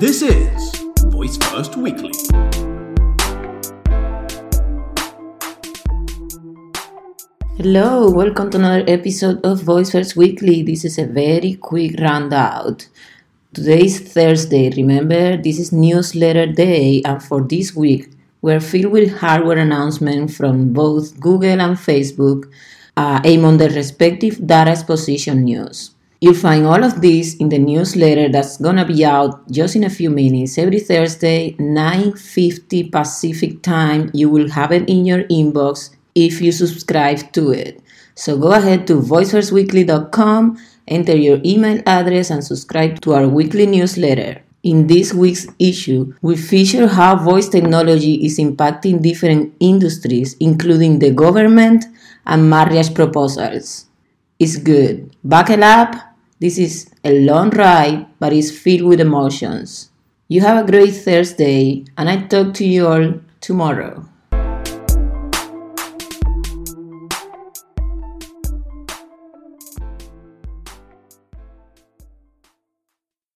This is Voice First Weekly. Hello, welcome to another episode of Voice First Weekly. This is a very quick roundout. Today is Thursday. Remember, this is newsletter day, and for this week, we're filled with hardware announcements from both Google and Facebook, uh, aimed on their respective data exposition news. You'll find all of this in the newsletter that's gonna be out just in a few minutes. Every Thursday, 9:50 Pacific time, you will have it in your inbox if you subscribe to it. So go ahead to voicefirstweekly.com, enter your email address, and subscribe to our weekly newsletter. In this week's issue, we feature how voice technology is impacting different industries, including the government and marriage proposals. It's good. Buckle up. This is a long ride, but it's filled with emotions. You have a great Thursday, and I talk to you all tomorrow.